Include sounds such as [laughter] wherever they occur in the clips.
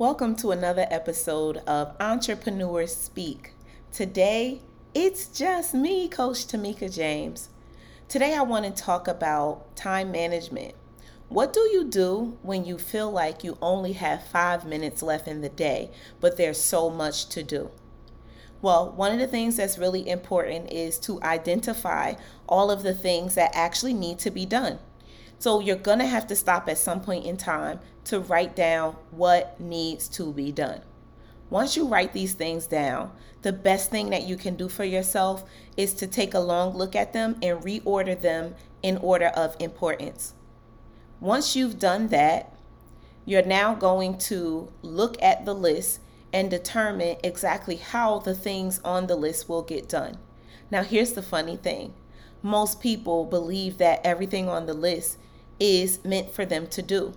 Welcome to another episode of Entrepreneurs Speak. Today, it's just me, Coach Tamika James. Today, I want to talk about time management. What do you do when you feel like you only have five minutes left in the day, but there's so much to do? Well, one of the things that's really important is to identify all of the things that actually need to be done. So you're going to have to stop at some point in time to write down what needs to be done. Once you write these things down, the best thing that you can do for yourself is to take a long look at them and reorder them in order of importance. Once you've done that, you're now going to look at the list and determine exactly how the things on the list will get done. Now, here's the funny thing most people believe that everything on the list is meant for them to do.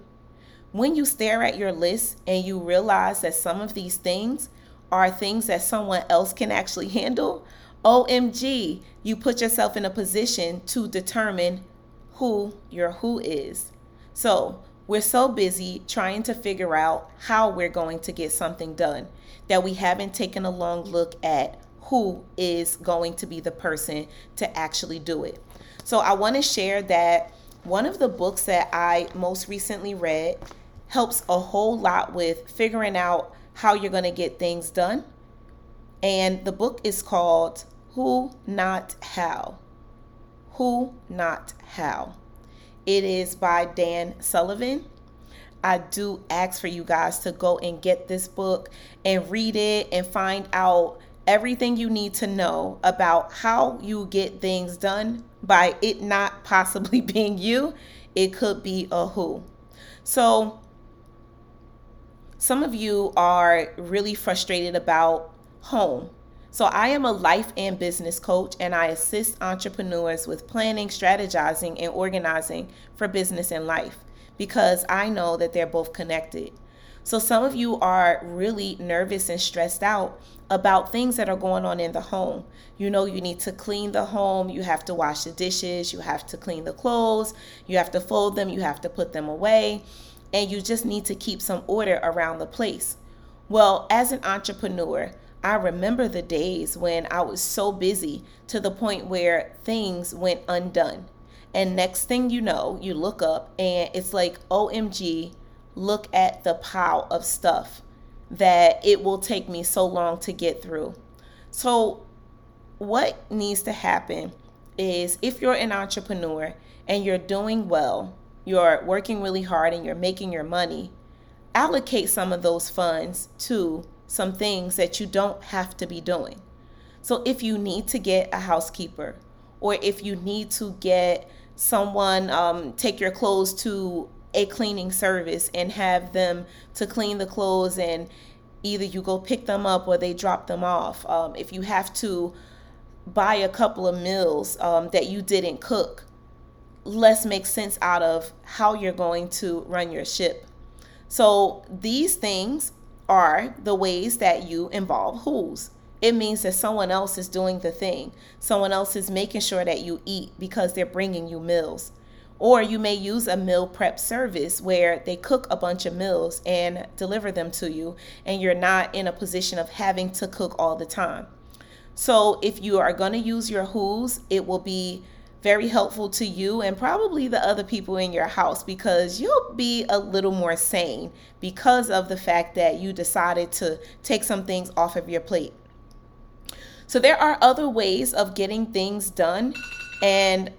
When you stare at your list and you realize that some of these things are things that someone else can actually handle, OMG, you put yourself in a position to determine who your who is. So, we're so busy trying to figure out how we're going to get something done that we haven't taken a long look at who is going to be the person to actually do it. So, I want to share that one of the books that I most recently read helps a whole lot with figuring out how you're going to get things done. And the book is called Who Not How. Who Not How. It is by Dan Sullivan. I do ask for you guys to go and get this book and read it and find out everything you need to know about how you get things done by it not [laughs] possibly being you. It could be a who. So, some of you are really frustrated about home. So, I am a life and business coach, and I assist entrepreneurs with planning, strategizing, and organizing for business and life because I know that they're both connected. So, some of you are really nervous and stressed out about things that are going on in the home. You know, you need to clean the home, you have to wash the dishes, you have to clean the clothes, you have to fold them, you have to put them away, and you just need to keep some order around the place. Well, as an entrepreneur, I remember the days when I was so busy to the point where things went undone. And next thing you know, you look up and it's like, OMG, look at the pile of stuff that it will take me so long to get through. So, what needs to happen is if you're an entrepreneur and you're doing well, you're working really hard and you're making your money, allocate some of those funds to some things that you don't have to be doing. So, if you need to get a housekeeper, or if you need to get someone um, take your clothes to a cleaning service and have them to clean the clothes and either you go pick them up or they drop them off. Um, if you have to buy a couple of meals um, that you didn't cook, let's make sense out of how you're going to run your ship. So these things are the ways that you involve who's. It means that someone else is doing the thing. Someone else is making sure that you eat because they're bringing you meals. Or you may use a meal prep service where they cook a bunch of meals and deliver them to you, and you're not in a position of having to cook all the time. So, if you are going to use your Who's, it will be very helpful to you and probably the other people in your house because you'll be a little more sane because of the fact that you decided to take some things off of your plate. So, there are other ways of getting things done, and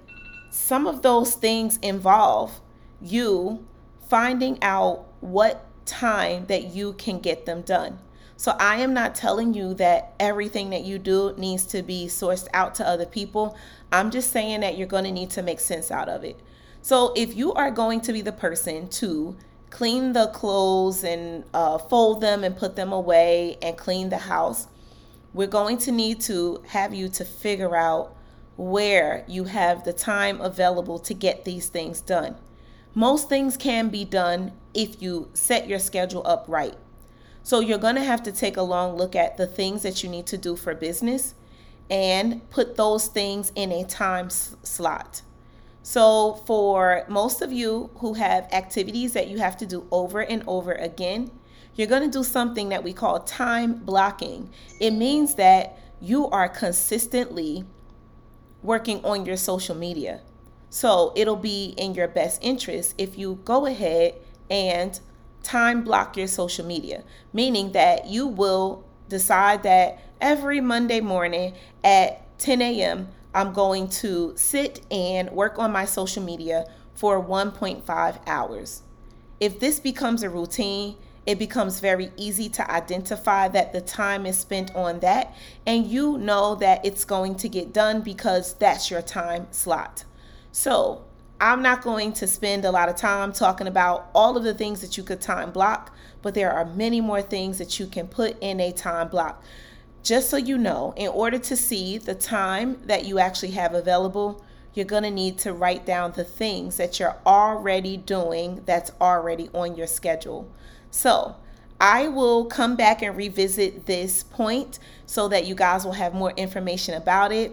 some of those things involve you finding out what time that you can get them done. So I am not telling you that everything that you do needs to be sourced out to other people. I'm just saying that you're going to need to make sense out of it. So if you are going to be the person to clean the clothes and uh, fold them and put them away and clean the house, we're going to need to have you to figure out where you have the time available to get these things done. Most things can be done if you set your schedule up right. So you're going to have to take a long look at the things that you need to do for business and put those things in a time s- slot. So for most of you who have activities that you have to do over and over again, you're going to do something that we call time blocking. It means that you are consistently working on your social media. So it'll be in your best interest if you go ahead and time block your social media, meaning that you will decide that every Monday morning at 10 a.m., I'm going to sit and work on my social media for 1.5 hours. If this becomes a routine, it becomes very easy to identify that the time is spent on that, and you know that it's going to get done because that's your time slot. So, I'm not going to spend a lot of time talking about all of the things that you could time block, but there are many more things that you can put in a time block. Just so you know, in order to see the time that you actually have available, you're going to need to write down the things that you're already doing that's already on your schedule. So, I will come back and revisit this point so that you guys will have more information about it.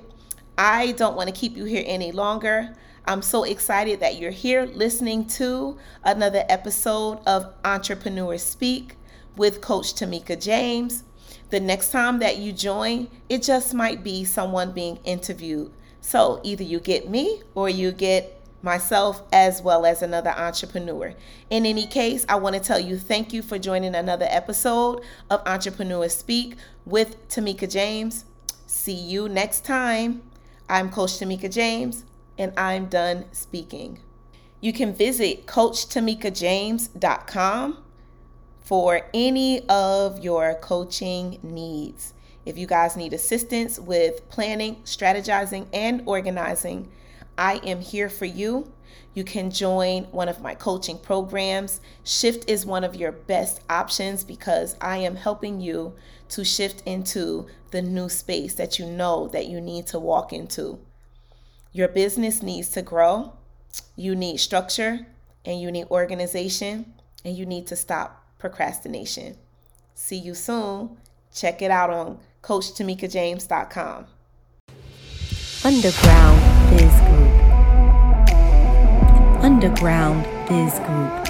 I don't want to keep you here any longer. I'm so excited that you're here listening to another episode of Entrepreneur Speak with Coach Tamika James. The next time that you join, it just might be someone being interviewed. So either you get me or you get myself as well as another entrepreneur. In any case, I want to tell you thank you for joining another episode of Entrepreneur Speak with Tamika James. See you next time. I'm Coach Tamika James and I'm done speaking. You can visit CoachTamikaJames.com for any of your coaching needs. If you guys need assistance with planning, strategizing, and organizing, I am here for you. You can join one of my coaching programs. Shift is one of your best options because I am helping you to shift into the new space that you know that you need to walk into. Your business needs to grow. You need structure and you need organization and you need to stop procrastination. See you soon. Check it out on CoachTamikaJames.com. Underground Biz Group. Underground Biz Group.